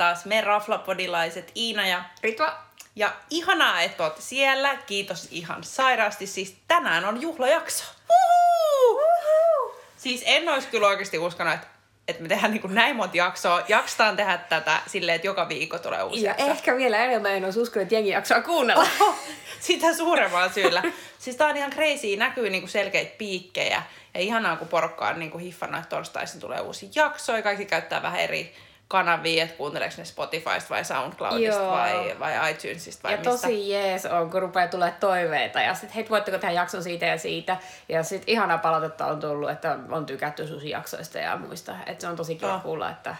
taas me raflapodilaiset Iina ja Ritva. Ja ihanaa, että olette siellä. Kiitos ihan sairaasti. Siis tänään on juhlajakso. Siis en olisi kyllä oikeasti uskonut, että, että me tehdään niin kuin näin monta jaksoa. Jaksetaan tehdä tätä silleen, että joka viikko tulee uusi Ja jakso. ehkä vielä enemmän en olisi uskonut, että jengi jaksaa kuunnella. Sitä suuremmalla syyllä. siis tää on ihan crazy, näkyy niinku selkeitä piikkejä. Ja ihanaa, kun porukka on niinku hiffannut, että torstaisin tulee uusi jakso ja kaikki käyttää vähän eri kanavia, että kuunteleeko ne Spotifysta vai SoundCloudista Joo. vai, vai iTunesista vai ja mistä. tosi jees on, kun rupeaa tulee toiveita. Ja sitten hei, voitteko tehdä jakson siitä ja siitä. Ja sitten ihana palautetta on tullut, että on tykätty susi jaksoista ja muista. Että se on tosi kiva Oh. kuulla, että,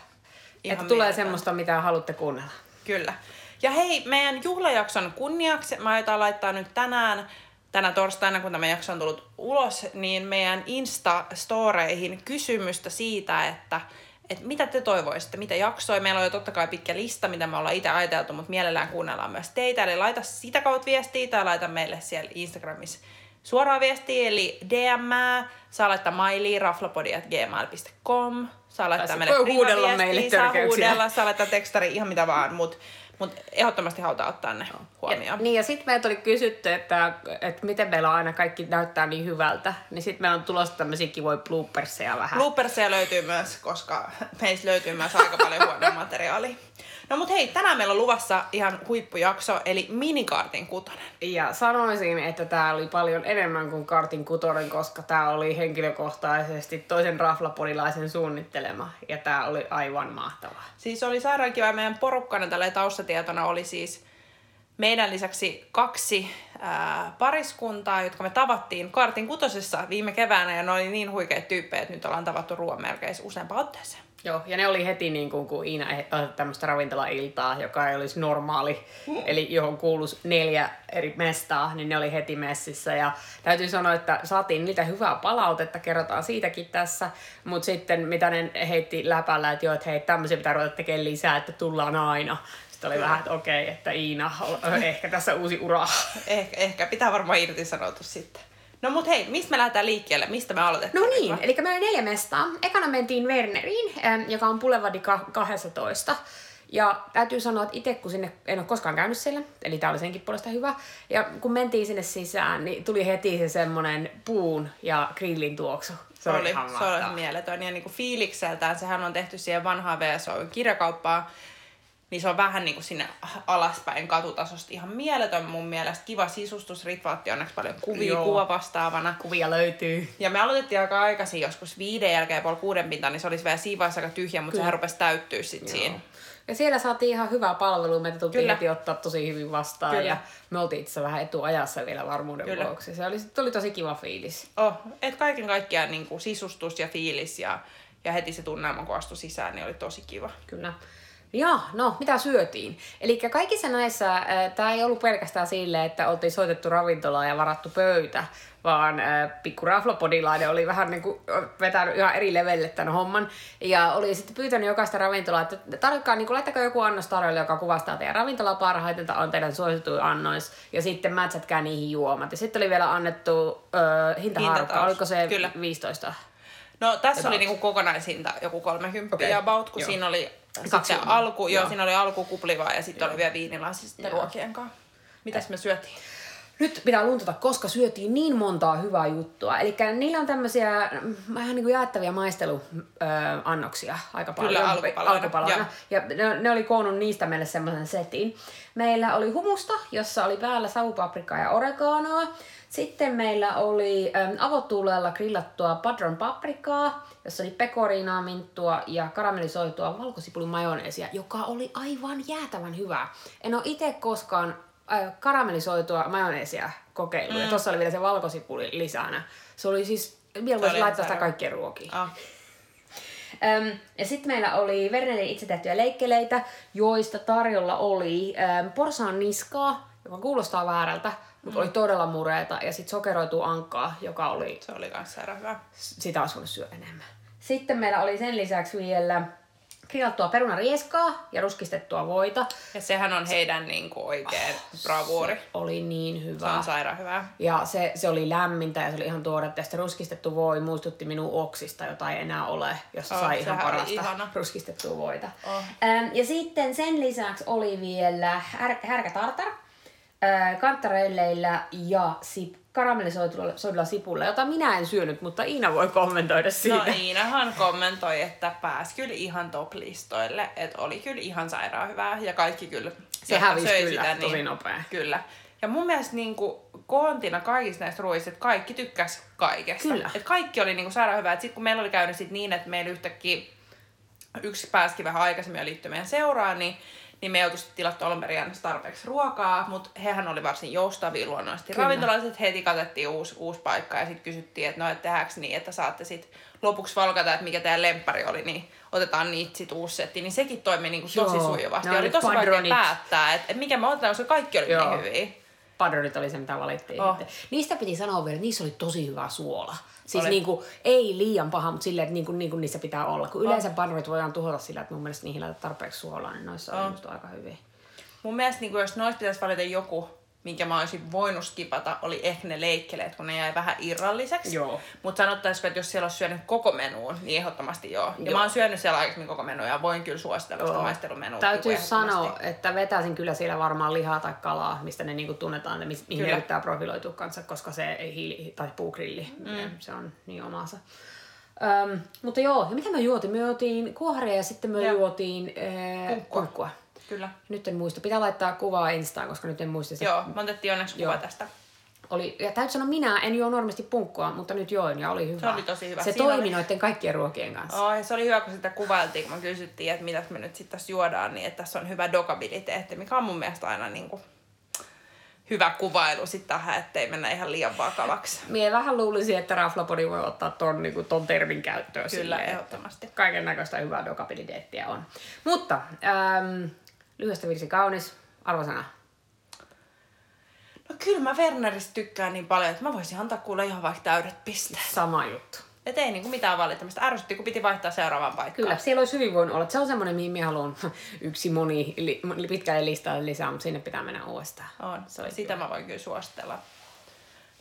Ihan että tulee semmoista, mitä haluatte kuunnella. Kyllä. Ja hei, meidän juhlajakson kunniaksi, mä aiotaan laittaa nyt tänään, tänä torstaina, kun tämä jakso on tullut ulos, niin meidän Insta-storeihin kysymystä siitä, että, että mitä te toivoisitte, mitä jaksoja. Meillä on jo totta kai pitkä lista, mitä me ollaan itse ajateltu, mutta mielellään kuunnellaan myös teitä. Eli laita sitä kautta viestiä tai laita meille siellä Instagramissa suoraan viestiä, eli DM, saa laittaa mailiin raflapodi.gmail.com, saa laittaa meille privaviestiä, meille saa huudella, saa laittaa tekstari, ihan mitä vaan, mutta mut ehdottomasti halutaan ottaa ne Ja, huomioon. niin ja sitten meiltä oli kysytty, että, että miten meillä on aina kaikki näyttää niin hyvältä. Niin sitten meillä on tulossa tämmöisiä kivoja blooperseja vähän. Bloopersia löytyy myös, koska meistä löytyy myös aika paljon huonoa materiaalia. No mut hei, tänään meillä on luvassa ihan huippujakso, eli minikaartin kutonen. Ja sanoisin, että tämä oli paljon enemmän kuin kartin kutonen, koska tämä oli henkilökohtaisesti toisen raflapodilaisen suunnittelema. Ja tämä oli aivan mahtavaa. Siis oli sairaan kiva, meidän porukkana tällä taustatietona oli siis meidän lisäksi kaksi ää, pariskuntaa, jotka me tavattiin kartin kutosessa viime keväänä, ja ne oli niin huikeita tyyppejä, että nyt ollaan tavattu ruoan melkein useampaan otteeseen. Joo, ja ne oli heti niin kuin, kun Iina eh- tämmöistä ravintolailtaa, joka ei olisi normaali, eli johon kuuluisi neljä eri mestaa, niin ne oli heti messissä. Ja täytyy sanoa, että saatiin niitä hyvää palautetta, kerrotaan siitäkin tässä, mutta sitten mitä ne heitti läpällä, että joo, että hei, tämmöisiä pitää ruveta tekemään lisää, että tullaan aina. Sitten oli vähän, että okei, että Iina, ehkä tässä uusi ura. Ehkä, ehkä pitää varmaan irtisanoutua sitten. No mut hei, mistä me lähdetään liikkeelle? Mistä me aloitettiin? No niin, eli meillä oli neljä mestaa. Ekana mentiin Werneriin, joka on Boulevard ka- 12. Ja täytyy sanoa, että itse kun sinne en ole koskaan käynyt siellä, eli tämä oli senkin puolesta hyvä. Ja kun mentiin sinne sisään, niin tuli heti se semmonen puun ja grillin tuoksu. Se oli, ihan se oli mieletön. Ja niin kuin fiilikseltään, sehän on tehty siihen vanhaan VSO kirjakauppaan, niin se on vähän niin kuin sinne alaspäin katutasosta ihan mieletön mun mielestä. Kiva sisustus, Ritvaatti onneksi paljon kuvia Joo. kuva vastaavana. Kuvia löytyy. Ja me aloitettiin aika aikaisin, joskus viiden jälkeen puoli kuuden pintaan, niin se olisi vielä siinä aika tyhjä, mutta sehän rupesi täyttyä sit siinä. Ja siellä saatiin ihan hyvää palvelua, meitä tultiin Kyllä. heti ottaa tosi hyvin vastaan Kyllä. ja me oltiin itse vähän etuajassa vielä varmuuden Kyllä. vuoksi. Se oli, tuli tosi kiva fiilis. Oh, et kaiken kaikkiaan niin kuin sisustus ja fiilis ja, ja heti se tunnelma, kun astui sisään, niin oli tosi kiva. Kyllä. Ja, no, mitä syötiin? Eli kaikissa näissä, tämä ei ollut pelkästään sille, että oltiin soitettu ravintolaan ja varattu pöytä, vaan äh, pikku raflopodilainen oli vähän niin kuin vetänyt ihan eri levelle tämän homman. Ja oli sitten pyytänyt jokaista ravintolaa, että tarjokkaa, niin kuin, laittakaa joku annos tarjolle, joka kuvastaa teidän ravintolaa parhaiten, tai on teidän suosituin annois, ja sitten mätsätkää niihin juomat. Ja sitten oli vielä annettu äh, hintahaarukka, Hintataus. oliko se Kyllä. 15? No tässä About. oli niinku kokonaishinta joku 30 Okei, okay. about, kun joo. siinä oli Kaksi sitten alku, joo. Joo. siinä oli alku kuplivaa ja sitten oli vielä viinilasi sitten ruokien kanssa. Mitäs me syötiin? Nyt pitää luntata, koska syötiin niin montaa hyvää juttua. Eli niillä on tämmöisiä mm, vähän niin kuin jaettavia maisteluannoksia aika paljon. Kyllä, alkupaloina, alkupaloina. Ja ne, ne, oli koonnut niistä meille semmoisen setin. Meillä oli humusta, jossa oli päällä savupaprikaa ja oreganoa. Sitten meillä oli äm, avotuulella grillattua padron paprikaa, jossa oli pekorinaa, minttua ja karamellisoitua valkosipulin majoneesia, joka oli aivan jäätävän hyvää. En ole itse koskaan äh, karamellisoitua majoneesia kokeillut. Mm. Ja tuossa oli vielä se valkosipuli lisänä. Se oli siis, vielä voisi laittaa sitä kaikkien ruokiin. Ah. Öm, ja sitten meillä oli Wernerin itse tehtyjä leikkeleitä, joista tarjolla oli öm, porsaan niskaa, joka kuulostaa väärältä, mutta oli todella mureeta. Ja sitten sokeroitu ankkaa, joka oli, Se oli sairaan hyvä. sitä olisi voinut syödä enemmän. Sitten meillä oli sen lisäksi vielä grillattua perunarieskaa ja ruskistettua voita. Ja sehän on heidän niin kuin oikein bravuuri. Se oli niin Se hyvä. on sairaan hyvää. Ja se, se oli lämmintä ja se oli ihan tuoretta. Ja sitten ruskistettu voi muistutti minun oksista, jota ei enää ole, jos Oh, sai ihan parasta ihana. ruskistettua voita. Oh. Ähm, ja sitten sen lisäksi oli vielä här, härkätartar, äh, kantarelleillä ja sip, karamellisoidulla sipulla, jota minä en syönyt, mutta Iina voi kommentoida siitä. No Iinahan kommentoi, että pääsi kyllä ihan top-listoille, että oli kyllä ihan sairaan hyvää ja kaikki kyllä Se hävisi kyllä tosi nopea. Kyllä. Ja mun mielestä niin kuin, koontina kaikista näistä ruoista, että kaikki tykkäs kaikesta. Kyllä. Et kaikki oli niin kuin, sairaan hyvää. Sitten kun meillä oli käynyt sit niin, että meillä yhtäkkiä yksi pääsikin vähän aikaisemmin ja liittyi meidän seuraan, niin, niin me ei oltu tilattu alun perin tarpeeksi ruokaa, mutta hehän oli varsin joustavia luonnollisesti. Kyllä. Ravintolaiset heti katsottiin uusi, uusi paikka ja sitten kysyttiin, että no, et tehdäänkö niin, että saatte sit lopuksi valkata, että mikä teidän lemppari oli, niin otetaan niitä sit uusi setti. Niin sekin toimi niinku tosi Joo, sujuvasti. oli tosi vaikea päättää, että, että mikä me otetaan, koska kaikki oli Joo. niin hyviä. Padronit oli se, mitä valittiin. Oh. Oh. Niistä piti sanoa vielä, että niissä oli tosi hyvä suola. Siis Oli. niinku, ei liian paha, mutta silleen, että niinku, niinku niissä pitää olla. Kun yleensä padronit voidaan tuhota sillä, että mun mielestä niihin laitetaan tarpeeksi suolaa, niin noissa on Oh. just aika hyviä. Mun mielestä niin jos noista pitäisi valita joku, minkä mä olisin voinut skipata, oli ehkä ne leikkeleet, kun ne jäi vähän irralliseksi. Joo. Mutta sanottaisiko, että jos siellä olisi syönyt koko menuun, niin ehdottomasti joo. Ja Joo. mä oon syönyt siellä aikaisemmin koko menua ja voin kyllä suositella sitä maistelumenua. Täytyy sanoa, että vetäisin kyllä siellä varmaan lihaa tai kalaa, mistä ne niinku tunnetaan, ja mis- mihin Kyllä. ne yrittää profiloitua kanssa, koska se ei hiili- tai puugrilli, mm. se on niin omansa. Öm, mutta joo, ja mitä me juotiin? Me juotiin kuoharia ja sitten me Joo. juotiin ee, Kunkkua. kunkkua. Kyllä. Nyt en muista. Pitää laittaa kuvaa Instaan, koska nyt en muista sitä. Joo, me otettiin onneksi kuva Joo. tästä. Oli, ja täytyy sanoa, minä en juo normaalisti punkkua, mutta nyt join ja oli hyvä. Se oli tosi hyvä. Se Siinä toimi oli- noiden kaikkien ruokien kanssa. Oh, se oli hyvä, kun sitä kuvailtiin, kun me kysyttiin, että mitä me nyt sitten tässä juodaan, niin että tässä on hyvä dokabiliteetti, mikä on mun mielestä aina niin kuin hyvä kuvailu sitten tähän, ettei mennä ihan liian vakavaksi. Mie vähän luulisin, että Raflapodi voi ottaa ton, niin ton termin käyttöön. Kyllä, silleen, että ehdottomasti. Kaiken näköistä hyvää dokabiliteettiä on. Mutta ähm, lyhyestä virsi kaunis, arvosana. No kyllä mä Werneristä tykkään niin paljon, että mä voisin antaa kuule ihan vaikka täydet pisteet. Sama juttu. Et ei niinku mitään valittamista. Ärsytti, kun piti vaihtaa seuraavaan paikkaan. Kyllä, siellä olisi hyvin voinut olla. Se on semmoinen, mihin minä haluan yksi moni li, pitkälle listalle lisää, mutta sinne pitää mennä uudestaan. On. Se oli Sitä mä voin kyllä suositella.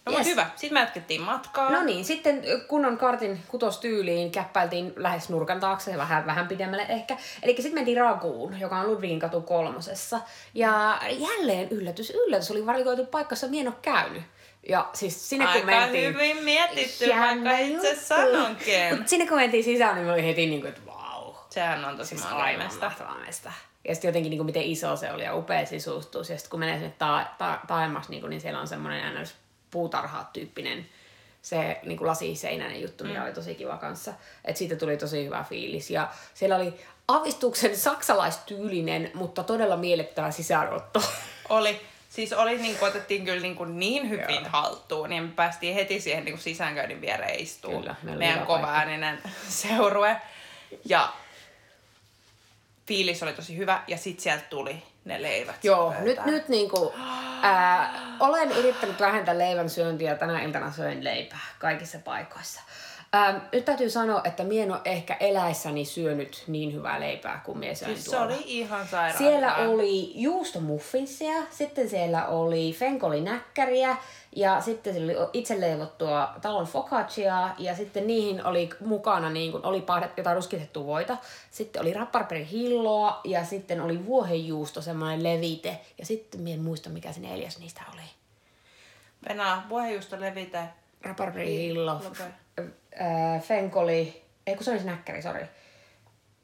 No Yes. hyvä. Sitten me jatkettiin matkaa. No niin, sitten kunnon kartin kutostyyliin käppäiltiin lähes nurkan taakse, vähän, vähän pidemmälle ehkä. Eli sitten mentiin Raguun, joka on Ludwigin katu kolmosessa. Ja jälleen yllätys, yllätys oli valikoitu paikka, jossa en ole käynyt. Ja siis sinne kun Aika mentiin... hyvin mietitty, vaikka itse sanonkin. Mut sinne kun mentiin sisään, niin oli heti niin kuin, että vau. Sehän on tosi Siis mahtavaa. Ja sitten jotenkin niin kuin, miten iso se oli ja upea sisustus. Ja sitten kun menee sinne ta- ta- taemmas, niin, kuin, niin siellä on semmoinen ns. Puutarha-tyyppinen se niin kuin lasiseinäinen juttu, mikä Mm. oli tosi kiva kanssa. Et siitä tuli tosi hyvä fiilis. Ja siellä oli avistuksen saksalaistyylinen, mutta todella miellyttävä sisäänotto. Oli. Siis oli niin kuin, otettiin kyllä niin, kuin niin hyvin Joo. haltuun, niin me päästiin heti siihen niin kuin sisäänkäynnin viereen istuun. Kyllä, meidän kovaääninen seurue. Ja fiilis oli tosi hyvä ja sitten sieltä tuli ne leivät. Joo, pöytään. nyt, nyt niinku, ää, olen yrittänyt vähentää leivän syöntiä. Tänä iltana söin leipää kaikissa paikoissa. Ää, nyt täytyy sanoa, että mie en ole ehkä eläissäni syönyt niin hyvää leipää kuin mie söin Siis se tuolla. oli ihan sairaan Siellä hyvää. oli juustomuffinsia, sitten siellä oli fenkolinäkkäriä ja sitten siellä oli itse leivottua talon focacciaa ja sitten niihin oli mukana niin kuin, oli pahdet, jotain ruskitettua voita. Sitten oli hilloa ja sitten oli vuohenjuusto, semmoinen levite ja sitten mie en muista mikä se neljäs niistä oli. Venä, puheenjuusto levite. Raparperihillo, Lope. F- fenkoli, ei kun se oli snäkkäri, sori.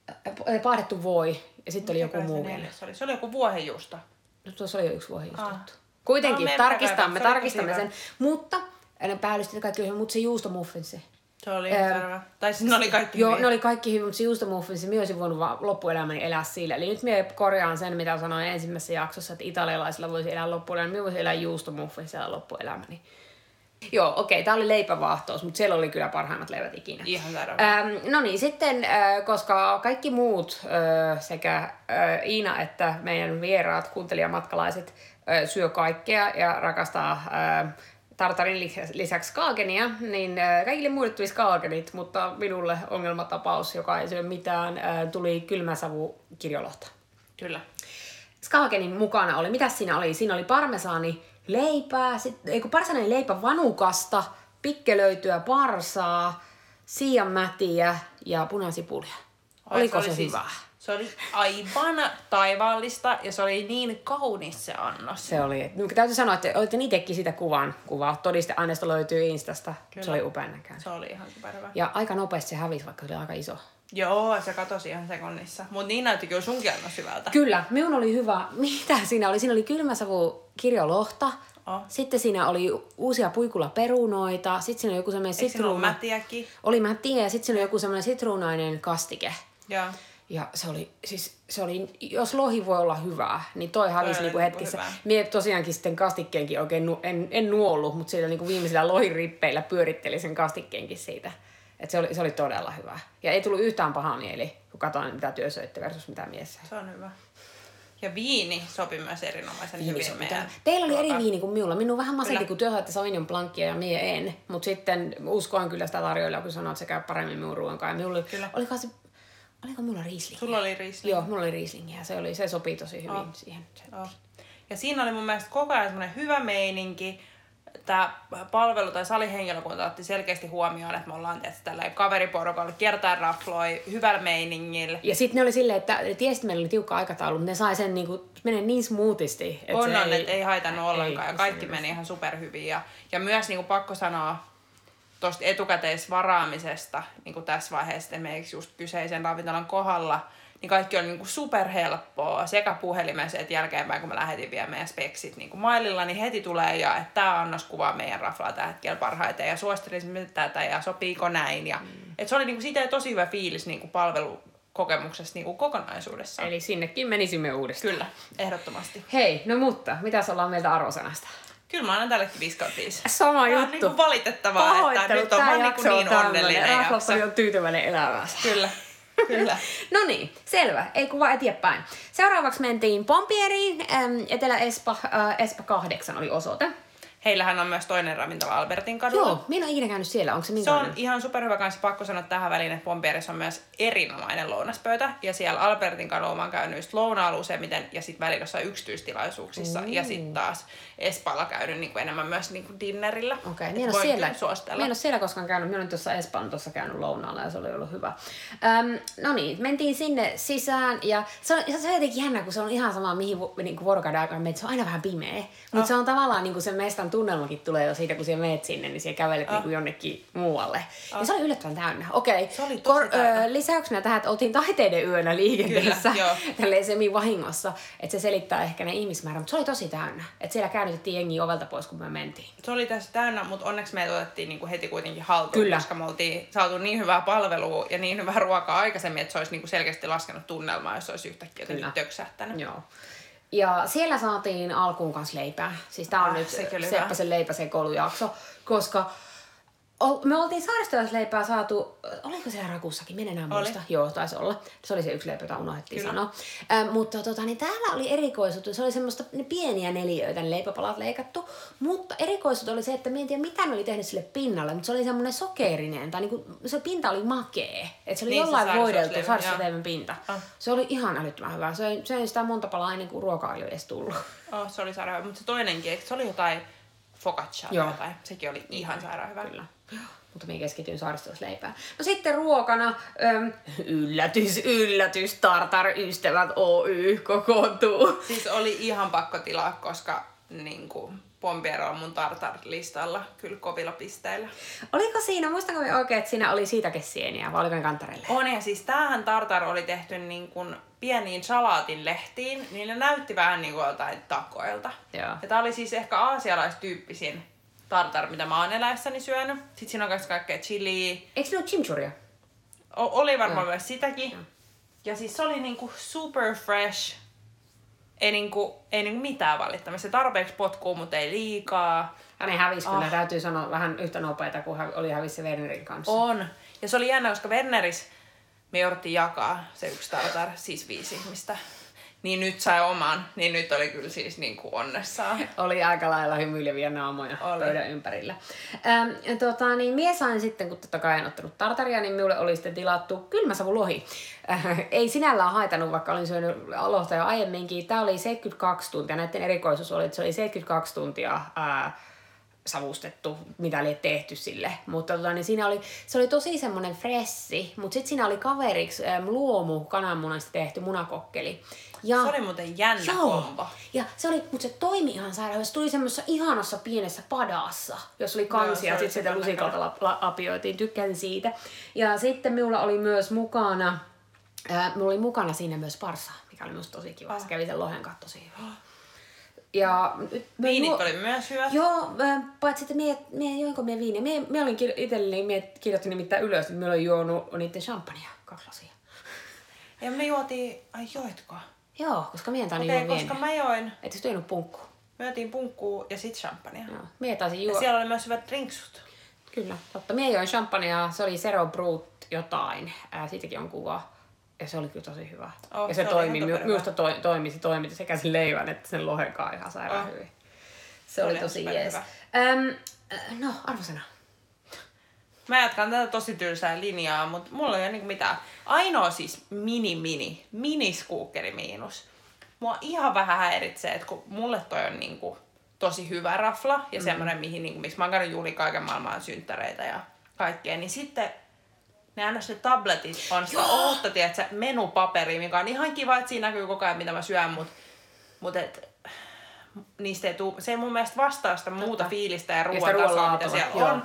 Ä, Paahdettu voi ja sitten oli joku Mikäköhän se muu vielä. neljäs oli? Se oli joku vuohenjuusto. No tuossa oli jo yksi vuohi just Ah. Kuitenkin, No, me tarkistamme, se oli tarkistamme sen. Mutta ne päällysteet kaikki hyvin, mutta se juustomuffinsi. Se oli selvä. Tai siis ne oli kaikki Joo, hyviä. ne oli kaikki hyvin, mutta se juustomuffinsi, minä olisin voinut vaan loppuelämäni elää sillä. Eli nyt minä korjaan sen, mitä sanoin ensimmäisessä jaksossa, että italialaisilla voisi elää loppuelämä. Minä voisin elää juustomuffinsilla loppuelämäni. Joo, okei, tämä oli leipävaahtous, mutta siellä oli kyllä parhaimmat leivät ikinä. Ihan. Ähm, no niin, sitten äh, koska kaikki muut äh, sekä äh, Iina että meidän vieraat kuuntelijamatkalaiset äh, syö kaikkea ja rakastaa äh, tartarin lisäksi- skaagenia, niin äh, kaikille muille tuli skaagenit, mutta minulle ongelmatapaus, joka ei syö mitään, äh, tuli kylmäsavu kirjolohta. Kyllä. Skaagenin mukana oli, mitä siinä oli? Siinä oli parmesaani leipää, sit, ei kun parmesaani leipä vanukasta, pikkelöityä parsaa, siianmätiä ja punasipulia. Oliko oli se, siis- hyvä? Se oli aivan taivaallista ja se oli niin kaunis se annos. Se oli. No, täytyy sanoa, että olette itsekin sitä kuvan. Kuva. Todisteaineisto löytyy Instasta. Kyllä. Se oli upean näköinen. Se oli ihan superhyvä. Ja aika nopeasti se hävisi, vaikka se oli aika iso. Joo, se katosi ihan sekunnissa. Mutta niin näytti kyllä sunkin annos hyvältä. Kyllä, minun oli hyvä. Mitä siinä oli? Siinä oli kylmäsavu kirjolohta. Oh. Sitten siinä oli uusia puikulaperunoita. Sitten siinä oli joku semmoinen sitruuna. mätiäkin? Oli mä tiedän. Ja sitten siinä oli joku semmoinen sitruunainen kastike. Joo. Ja se oli, siis se oli, jos lohi voi olla hyvää, niin toi hävisi niinku niinku hetkessä. Mie tosiaankin sitten kastikkeenkin oikein, nu, en, en nuollut, mutta siellä niinku viimeisillä lohirippeillä pyöritteli sen kastikkeenkin siitä. Et se, oli, se oli todella hyvä. Ja ei tullut yhtään paha mieli, kun katsoin mitä työ söitte versus mitä mies. Se on hyvä. Ja viini sopi myös erinomaisen Viini hyvin meidän. Teillä oli eri viini kuin minulla. Minun vähän masentti, kun työ saitte Sauvignon Blancia ja mie en. Mutta sitten uskoin kyllä sitä tarjoilla, kun sanoit, että se käy paremmin minun ruoan kanssa. Ja Minulla, oli- Kyllä. oliko, se, oliko minulla Riesling? Sulla oli Riesling. Joo, mulla oli Riesling ja se, oli, se sopii tosi hyvin Oh. siihen. Joo. Ja siinä oli mun mielestä koko ajan semmoinen hyvä meininki. Tämä palvelu- tai salihenkilökunta otti selkeästi huomioon, että me ollaan tietysti tälleen kaveriporukalla, kiertää rafloi, hyvällä meiningillä. Ja sitten ne oli silleen, että tiesi, että meillä oli tiukka aikataulu, mutta ne sai sen niinku, menee niin smoothisti. Että on, on, että ei haitannut ollenkaan ei ja kaikki meni ihan superhyvin. Ja, ja myös niin kuin pakko sanoa tuosta etukäteisvaraamisesta niin kuin tässä vaiheessa esimerkiksi just kyseisen ravintolan kohdalla, niin kaikki oli niin kuin superhelppoa sekä puhelimessa että jälkeenpäin, kun mä lähetin vielä meidän speksit niin kuin maililla, niin heti tulee ja että tämä annos kuvaa meidän raflaa tällä hetkellä parhaiten ja suosittelisimme tätä ja sopiiko näin. Ja, mm. et se oli niin kuin siitä tosi hyvä fiilis niin kuin palvelukokemuksesta niin kuin kokonaisuudessaan. Eli sinnekin menisimme uudestaan. Kyllä, ehdottomasti. Hei, no mutta, mitäs ollaan mieltä arvosanasta? Kyllä mä annan tällekin 5 kautta 5. Sama on juttu. niinku valitettavaa, että nyt on vaan niinku niin onnellinen jakso. Raflapoli on tyytyväinen elämäänsä. Kyllä, kyllä. No niin, selvä. Ei kuva eteenpäin. Seuraavaksi mentiin Pompieriin. Etelä-Espa, äh, Espa 8 oli osoite. Heillähän on myös toinen ravintola Albertin kadulla. Joo, minä en ikinä käynyt siellä. Onko se Se minkälainen? on ihan superhyvä kanssa pakko sanoa tähän väliin, että Pompierissa on myös erinomainen lounaspöytä. Ja siellä Albertin kadulla mä oon käynyt just lounaalla useimmiten ja sitten välillä jossain yksityistilaisuuksissa. Ja sitten taas Espalla käynyt niin kuin enemmän myös niin kuin dinnerillä. Okei, Et minä en ole voin siellä, kyllä suositella. minä en ole siellä koskaan käynyt. Minä olin tuossa Espan tuossa käynyt lounaalla ja se oli ollut hyvä. Öm, no niin, mentiin sinne sisään ja se on, se on jotenkin jännä, kun se on ihan sama mihin niin kuin vuorokauden aikaan menet. Se on aina vähän pimeä, mutta Oh. se on tavallaan niin kuin se mestan tunnelmakin tulee jo siitä, kun siellä menet sinne, niin siellä kävelet niin kuin jonnekin muualle. Ja se oli yllättävän täynnä. Okei, Oh. Se oli tosi täynnä. ö, lisäyksenä tähän, että oltiin taiteiden yönä liikenteessä. Kyllä. Tälleen semi vahingossa, että se selittää ehkä ne ihmismäärät, mutta se oli tosi täynnä. Että siellä käännytettiin jengi ovelta pois, kun me mentiin. Se oli tässä täynnä, mutta onneksi meitä otettiin niinku heti kuitenkin haltuun, Kyllä. koska me oltiin saatu niin hyvää palvelua ja niin hyvää ruokaa aikaisemmin, että se olisi niinku selkeästi laskenut tunnelmaa, jos se olisi yhtäkkiä jotenkin töksähtänyt. Joo. Ja siellä saatiin alkuun kanssa leipää. Siis tää on Ah, nyt oli Seppäsen leipäsekoilujakso, koska me oltiin saaristolaisleipää saatu, oliko se rakussakin, minä enää Oli. muista. Joo, taisi olla. Se oli se yksi leipä, jota unohdettiin Kyllä. sanoa. Ä, mutta tota, niin täällä oli erikoisuttu, se oli semmoista ne pieniä neliöitä, ne leipäpalat leikattu. Mutta erikoisut oli se, että mä en tiedä mitä ne oli tehnyt sille pinnalle, mutta se oli semmoinen sokerinen, tai niinku, se pinta oli makee. Että se oli Niin, se jollain voideltu saaristolaisleivän pinta. Ah. Se oli ihan älyttömän hyvä. Söin, söin sitä monta palaa ennen kuin ruoka oli edes tullut. Oh, se oli sairaan mutta se toinenkin, eikö se oli jotain focaccia tai jotain? Sekin oli ihan sairaan hyvä. Kyllä. Mutta minä keskityin saaristolaisleipään. No sitten ruokana, öm, yllätys, yllätys, Tartar-ystävät Oy kokoontuu. Siis oli ihan pakko tilaa, koska niin kuin, Pompiero on mun tartar-listalla kyllä kovilla pisteillä. Oliko siinä, muistanko me oikein, että siinä oli siitäkin sieniä, vai oliko ne kantareille? On ja siis tämähän tartar oli tehty niin kuin pieniin salaatin lehtiin, niin ne näytti vähän niin kuin joltain takoilta. Joo. Ja tää oli siis ehkä aasialaistyyppisin tartar, mitä mä oon eläessäni syönyt. Sitten siinä on myös kaikkea chiliä. Eikö ne ole chimchuria? O- oli varmaan Joo. myös sitäkin. Ja siis se oli niinku super fresh. Ei niinku, ei niinku mitään valittamista. Se tarpeeksi potkuu, mutta ei liikaa. Hänen hävisi kyllä, Ah. täytyy sanoa vähän yhtä nopeita kuin hä- oli hävisi se Wernerin kanssa. On. Ja se oli jännä, koska Werneris me jouduttiin jakaa se yksi tartar, siis viisi ihmistä. Niin nyt sai oman, niin nyt oli kyllä siis niin kuin onnessaan. Oli aika lailla hymyileviä naamoja Oli. pöydän ympärillä. Ähm, tota, niin mie sain sitten, kun totta kai en ottanut tartaria, niin minulle oli sitten tilattu kylmäsavulohi. Äh, ei sinällään haitanut, vaikka olin syönyt lohta jo aiemminkin. Tämä oli 72 tuntia. Näiden erikoisuus oli, että se oli 72 tuntia ää, savustettu, mitä oli tehty sille. Mutta tota, niin siinä oli, se oli tosi semmoinen fressi, mutta sitten siinä oli kaveriksi äm, luomu kananmunasta tehty munakokkeli. Ja, Se oli muuten jännä Joo. kombo. Ja se oli, mutta se toimi ihan sairaan. Se tuli semmoisessa ihanassa pienessä padassa, jos oli kansia, oli sitten sitä lusikalta la, la, apioitiin. Tykkään siitä. Ja sitten minulla oli myös mukana, ää, minulla oli mukana siinä myös parsa, mikä oli musta tosi kiva. Se kävi sen lohen kanssa tosi hyvin. Ja me Viinit juo- oli myös hyvät. Joo, äh, paitsi että mie, mie joinko mie viiniä. Mie, mie olin kir- itselleni, mie kirjoitin nimittäin ylös, että mie olin juonut niiden champagnea, kaksi lasia. Ja me juotiin, ai joitko? Joo, koska mie en tainnut juoda koska viiniä. mä join, Eikö se juonut punkku? me juotiin punkkuu ja sit champagnea. Joo, mie taisin Ja juoda. siellä oli myös hyvät drinksut. Kyllä, totta. Mie join champagnea, se oli Zero Brut jotain. Ää, siitäkin on kuva. Ja se oli kyllä tosi hyvä. Oh, ja se, se toimi, minusta toi, toimi, se toimi sekä sen leivän että sen lohenkaan ihan sairaan Oh. hyvin. Se Se oli oli tosi jees. Öm, äh, no, arvosana. Mä jatkan tätä tosi tylsää linjaa, mutta mulla ei ole niinku mitään. Ainoa siis mini mini, miniskuukkeri miinus. Mua ihan vähän häiritsee, että kun mulle toi on niinku tosi hyvä rafla ja mm. semmoinen, mihin, niinku, missä mä käyn juhli kaiken maailman synttäreitä ja kaikkea, niin sitten ne aina ne tabletit on sitä ohutta, tiedätkö, menupaperi, mikä on ihan kiva, että siinä näkyy koko ajan, mitä mä syön, mutta mut et, niistä ei tuu, se ei mun mielestä vastaa sitä muuta fiilistä ja ruoan tasoa, mitä siellä joo. on.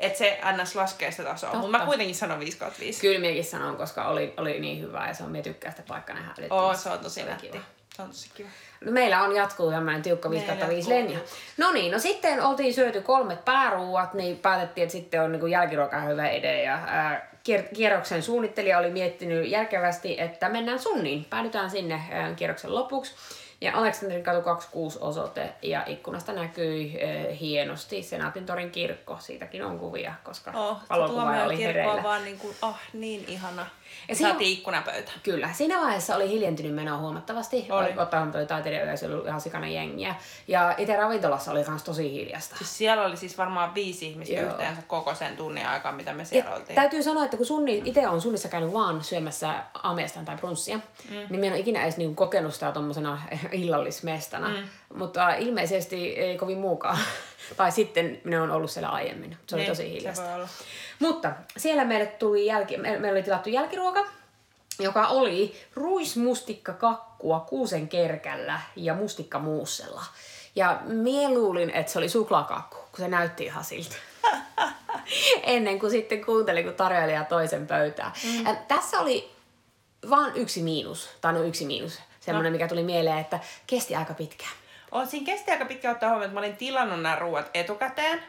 Että se ns. laskee sitä tasoa, mutta mä Totta. kuitenkin sanon 5 kautta 5. Kyllä miekin sanon, koska oli, oli niin hyvä ja se on, mie tykkään sitä paikkaa nähdä Oo, se on tosi nätti. kiva. Se on tosi kiva. No, meillä on jatkuu tämmöinen tiukka 5 Meillä 5 jatkuu. lenja. No niin, no sitten oltiin syöty kolmet pääruuat, niin päätettiin, että sitten on niin jälkiruoka hyvä idea. Ja, ää, kierroksen suunnittelija oli miettinyt järkevästi, että mennään sunniin. Päädytään sinne kierroksen lopuksi. Ja Aleksanterin katu 26 osoite ja ikkunasta näkyi ää, hienosti Senaatin torin kirkko. Siitäkin on kuvia, koska Oh, se valokuvaaja oli hereillä. on vaan niinku, ah, niin ihana. Ja Ja siinä- Saatiin ikkunapöytä. Kyllä, siinä vaiheessa oli hiljentynyt menoa huomattavasti. Oli. Ottaen toi taiteilijoyleisö oli ihan sikana jengiä. Ja itse ravintolassa oli myös tosi hiljasta. Siis siellä oli siis varmaan viisi ihmistä Joo. yhteensä koko sen tunnin aikaa, mitä me Ja siellä oltiin. täytyy sanoa, että kun sunni, itse on sunnissa käynyt vaan syömässä aamiaistaan tai brunssia, mm. niin minä en ole ikinä edes niinku kokenut sitä tommosena illallismestana. Mm. Mutta ilmeisesti ei kovin muukaan. tai sitten minä on ollut siellä aiemmin. Se oli Niin, tosi hiljasta. Mutta siellä meille tuli jälki, me- meillä oli tilattu jälkiruoka, joka oli ruismustikkakakkua kuusen kerkällä ja mustikkamuussella. Ja mie luulin, että se oli suklaakakku, kun se näytti ihan siltä. Ennen kuin sitten kuuntelin, kun tarjoilija toisen pöytään. Mm. Äh, tässä oli vaan yksi miinus, tai no yksi miinus, semmoinen, no. mikä tuli mieleen, että kesti aika pitkään. On siinä kesti aika pitkä ottaa huomioon, että mä olin tilannut nämä ruuat etukäteen.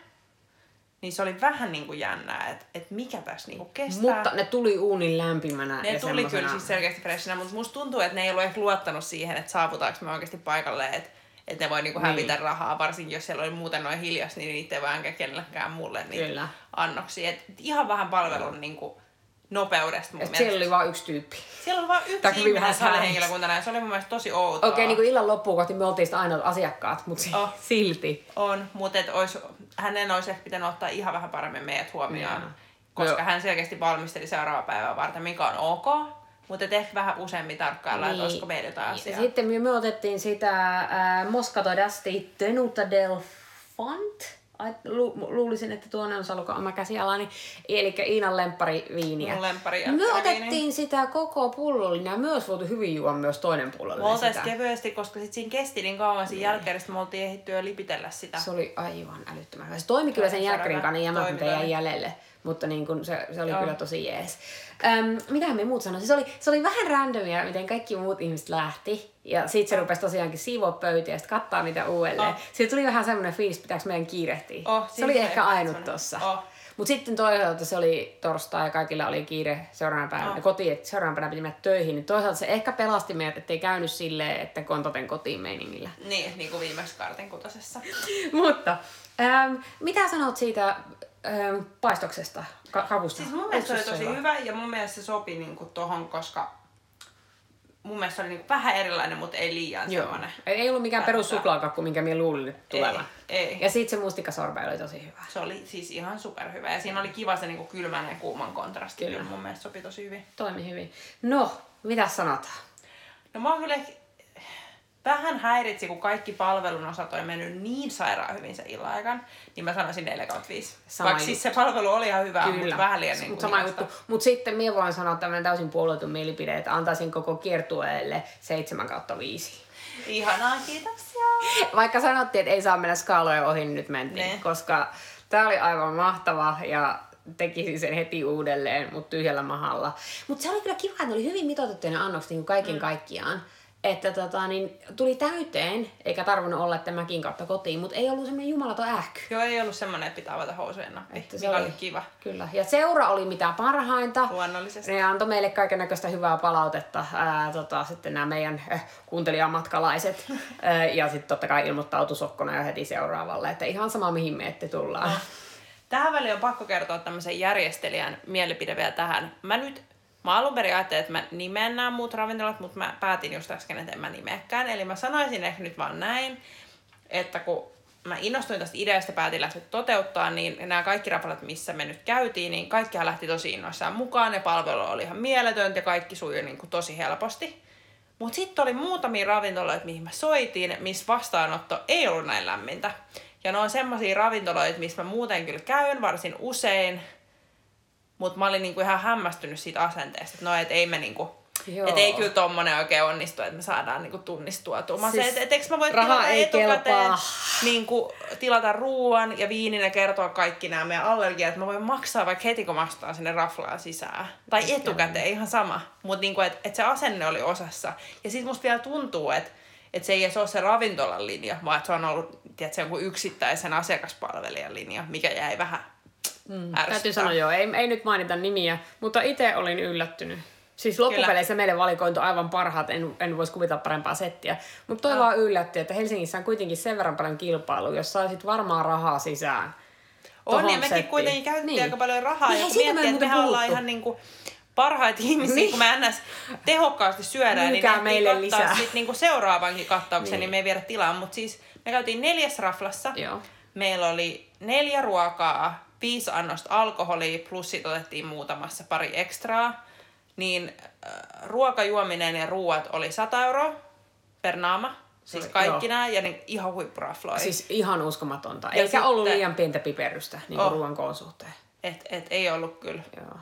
Niin se oli vähän niin kuin jännää, että, että mikä tässä niin kuin kestää. Mutta ne tuli uunin lämpimänä. Ne ja tuli kyllä semmosena- siis selkeästi freshinä, mutta musta tuntuu, että ne ei ollut ehkä luottanut siihen, että saavutaanko me oikeasti paikalle, että, että ne voi niinku hävitä Niin. rahaa, varsinkin jos siellä oli muuten noin hiljasta, niin niitä ei vaan enkä kenellekään mulle niitä Kyllä. annoksia. Et ihan vähän palvelun niinku nopeudesta mun Et mielestä. siellä oli vain yksi tyyppi. Siellä oli vain yksi ihminen vähän siellä säännössä. henkilökuntana ja se oli mun mielestä tosi outoa. Okei, niin kuin illan loppuun kohti me oltiin sitä ainoat asiakkaat, mutta Oh. silti. On, mutta et ois, hänen olisi ehkä pitänyt ottaa ihan vähän paremmin meidät huomioon. Joo. Koska Joo. hän selkeästi valmisteli seuraavaa päivää varten, mikä on ok. Mutta et ehkä vähän useammin tarkkailla, niin. että olisiko meillä jotain Ja asiaa. sitten me, me otettiin sitä äh, Moscato d'Asti Tenuta del Font. Ai, lu, luulisin, että tuonne on saluko oma käsialani. Eli Iinan lemppari viiniä. Lemppari Me otettiin sitä koko pullollinen ja myös voitu hyvin juoda myös toinen Me pullollinen oltais sitä. kevyesti, koska sit siinä kesti niin kauan siinä jälkkärissä, me oltiin ehdittyä jo lipitellä sitä. Se oli aivan älyttömän hyvä. Se toimi kyllä sen niin jäi toimi. jäljelle. Mutta niin kun se, se oli Joo. kyllä tosi jees. Öm, mitähän me muut sanoisin? Se oli, se oli vähän randomia, miten kaikki muut ihmiset lähti. Ja sit se rupesi tosiaankin siivoa pöytiä ja sitten kattaa niitä uudelleen. Oh. Siitä tuli vähän semmoinen fiilis, pitääkö meidän kiirehtiä. Oh, se oli ehkä ainut tossa. Oh. Mutta sitten toisaalta se oli torstai ja kaikilla oli kiire seuraavana päivänä Oh. kotiin, että seuraavana päivänä piti mennä töihin. Niin toisaalta se ehkä pelasti meidät, ettei käynyt silleen, että kontoten kotiin meiningillä. Niin, niin kuin viimeksi kartin kutosessa. Mutta ähm, mitä sanot siitä ähm, paistoksesta, ka- kavusta? Siis mun mielestä se oli tosi hyvä ja mun mielestä se sopi niinku tohon, koska mun mielestä se oli niinku vähän erilainen, mutta ei liian Joo. semmoinen. Ei ei ollut mikään perus suklaakakku, minkä minä luulin nyt tulevan. Ei, ei. Ja sitten se mustikkasorbe oli tosi hyvä. Se oli siis ihan superhyvä ja siinä oli kiva se niinku kylmän ja kuuman kontrasti. Kyllä. Kyllä mun mielestä sopi tosi hyvin. Toimi hyvin. No, mitä sanotaan? No mä oon kyllä vähän häiritsi, kun kaikki palvelun osat oli mennyt niin sairaan hyvin se illan aikaan, niin mä sanoisin 4 kautta 5. Sama Vaikka juttu. siis se palvelu oli ihan hyvä, mutta vähän liian niin Mut sama juttu. Mutta sitten minä voin sanoa tämmöinen täysin puolueetun mielipide, että antaisin koko kiertueelle 7 kautta 5. Ihanaa, kiitoksia. Vaikka sanottiin, että ei saa mennä skaaloja ohi, niin nyt mentiin, Ne. koska tämä oli aivan mahtava ja tekisin sen heti uudelleen, mutta tyhjällä mahalla. Mutta se oli kyllä kiva, että ne oli hyvin mitoitettuja ne annokset niin kaiken mm. kaikkiaan. Että tota, niin, tuli täyteen, eikä tarvinnut olla että mäkin kautta kotiin, mutta ei ollut semmoinen jumalaton ähky. Joo, ei ollut semmonen, että pitää avata housujen nappi, Että mikä oli kiva. Kyllä. Ja seura oli mitä parhainta. Luonnollisesti. Ne antoi meille kaiken näköistä hyvää palautetta. Ää, tota, sitten nämä meidän äh, kuuntelijamatkalaiset. ää, ja sitten totta kai ilmoittautui sokkona jo heti seuraavalle. Että ihan sama mihin me ette tullaan. Tähän väliin on pakko kertoa tämmöisen järjestelijän mielipide vielä tähän. Mä nyt, mä alun perin ajattelin, että mä nimeän nämä muut ravintolat, mutta mä päätin just äsken, että en mä nimeäkään. Eli mä sanoisin ehkä nyt vaan näin, että kun mä innostuin tästä ideasta, päätin lähteä toteuttaa, niin nämä kaikki ravintolat, missä me nyt käytiin, niin kaikkihan lähti tosi innoissaan mukaan. Ja palvelu oli ihan mieletöntä ja kaikki sujui niin kuin tosi helposti. Mutta sitten oli muutamia ravintoloita, mihin mä soitin, missä vastaanotto ei ollut näin lämmintä. Ja ne on semmosia ravintoloita, missä mä muuten kyllä käyn varsin usein, mutta mä olin niinku ihan hämmästynyt siitä asenteesta, että no et ei me niinku, Joo. et ei kyllä tommonen oikein onnistu, että me saadaan niinku tunnistua. Siis siis et, et eikö mä voi tilata ei etukäteen, kelpaa. niinku, tilata ruoan ja viinin ja kertoa kaikki nämä meidän allergiat, että mä voin maksaa vaikka heti kun mä astaan sinne raflaan sisään. Tai etukäteen, ihan sama. Mutta niinku, että et se asenne oli osassa. Ja sit musta vielä tuntuu, että et se ei edes ole se ravintolan linja, vaan että se on ollut tiedätkö, jonkun yksittäisen asiakaspalvelijan linja, mikä jäi vähän mm, Täytyy sanoa joo, ei, ei nyt mainita nimiä, mutta itse olin yllättynyt. Siis loppupeleissä meille valikointui aivan parhaat, en, en voisi kuvitella parempaa settiä. Mutta toi vaan yllätti, että Helsingissä on kuitenkin sen verran paljon kilpailu, jos saisit varmaan rahaa sisään. On, niin mekin kuitenkin käytettiin Niin. aika paljon rahaa. Niin, ja kun siitä miettii, että mehän ollaan ihan niinku parhaita ihmisiä, Niin. kun me ns. tehokkaasti syödään, Myykää niin meille lisää. sit niinku seuraavankin kattauksen, Niin. niin. niin me ei viedä tilaa. Mutta siis me käytiin neljäs raflassa. Joo. Meillä oli neljä ruokaa, viisi annosta alkoholia, plus sit otettiin muutamassa pari ekstraa. Niin äh, ruokajuominen ja ruuat oli 100 euroa per naama. Siis kaikki nämä ja niin ihan huippurafloja. Siis ihan uskomatonta. Ja Eikä sitten- ollut liian pientä piperystä niin Oh. ruoan koon suhteen. Et, et ei ollut kyllä. Joo.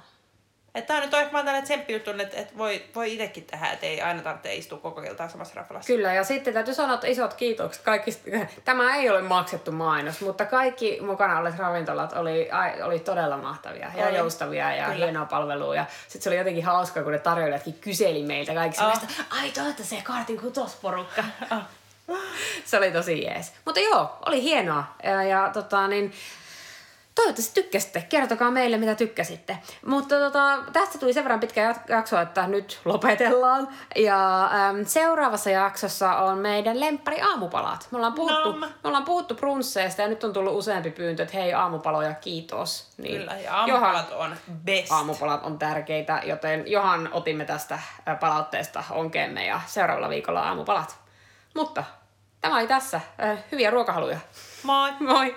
Että tää nyt on ehkä vaan tällainen tsemppijuttu, että, että voi, voi itsekin tehdä, että ei aina tarvitse istua koko iltaa samassa raflassa. Kyllä, ja sitten täytyy sanoa, että isot kiitokset kaikista. Tämä ei ole maksettu mainos, mutta kaikki mukana olleet ravintolat oli, oli todella mahtavia ja Oli. joustavia ja Kyllä. hienoa palvelua. Ja sitten se oli jotenkin hauskaa, kun ne tarjoilijatkin kyseli meiltä kaikista. Oh. Oh. Ai, olette se kartin kutosporukka. se oli tosi jees. Mutta joo, oli hienoa. Ja, ja tota, niin, Toivottavasti tykkäsitte. Kertokaa meille, mitä tykkäsitte. Mutta tota, tästä tuli sen verran pitkä jakso, että nyt lopetellaan. Ja äm, seuraavassa jaksossa on meidän lemppari aamupalat. Me ollaan puhuttu, Nom. me ollaan puhuttu brunsseista ja nyt on tullut useampi pyyntö, että hei aamupaloja, kiitos. Niin Kyllä, ja aamupalat on best. aamupalat on tärkeitä, joten Johan otimme tästä palautteesta onkeemme ja seuraavalla viikolla aamupalat. Mutta tämä oli tässä. Hyviä ruokahaluja. Moi! Moi!